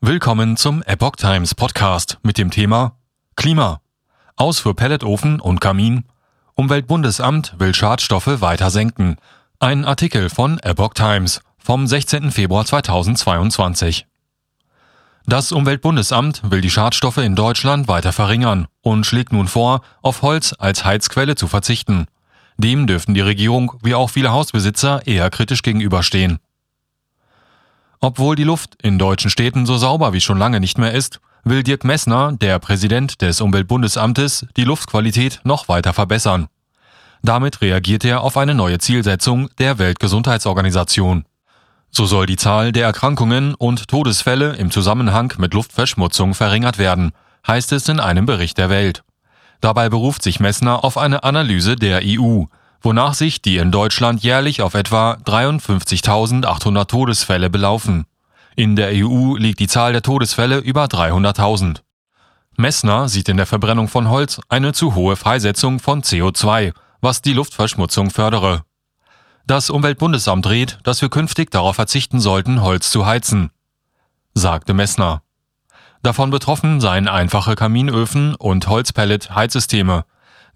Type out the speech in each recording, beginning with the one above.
Willkommen zum Epoch Times Podcast mit dem Thema Klima. Aus für Pelletofen und Kamin. Umweltbundesamt will Schadstoffe weiter senken. Ein Artikel von Epoch Times vom 16. Februar 2022. Das Umweltbundesamt will die Schadstoffe in Deutschland weiter verringern und schlägt nun vor, auf Holz als Heizquelle zu verzichten. Dem dürften die Regierung wie auch viele Hausbesitzer eher kritisch gegenüberstehen. Obwohl die Luft in deutschen Städten so sauber wie schon lange nicht mehr ist, will Dirk Messner, der Präsident des Umweltbundesamtes, die Luftqualität noch weiter verbessern. Damit reagiert er auf eine neue Zielsetzung der Weltgesundheitsorganisation. So soll die Zahl der Erkrankungen und Todesfälle im Zusammenhang mit Luftverschmutzung verringert werden, heißt es in einem Bericht der Welt. Dabei beruft sich Messner auf eine Analyse der EU, wonach sich die in Deutschland jährlich auf etwa 53.800 Todesfälle belaufen. In der EU liegt die Zahl der Todesfälle über 300.000. Messner sieht in der Verbrennung von Holz eine zu hohe Freisetzung von CO2, was die Luftverschmutzung fördere. Das Umweltbundesamt rät, dass wir künftig darauf verzichten sollten, Holz zu heizen, sagte Messner. Davon betroffen seien einfache Kaminöfen und Holzpellet-Heizsysteme,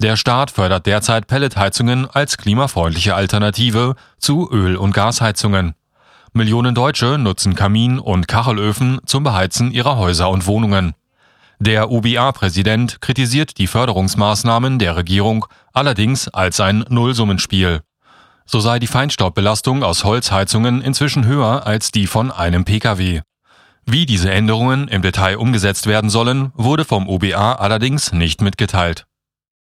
der Staat fördert derzeit Pelletheizungen als klimafreundliche Alternative zu Öl- und Gasheizungen. Millionen Deutsche nutzen Kamin- und Kachelöfen zum Beheizen ihrer Häuser und Wohnungen. Der UBA-Präsident kritisiert die Förderungsmaßnahmen der Regierung allerdings als ein Nullsummenspiel. So sei die Feinstaubbelastung aus Holzheizungen inzwischen höher als die von einem Pkw. Wie diese Änderungen im Detail umgesetzt werden sollen, wurde vom UBA allerdings nicht mitgeteilt.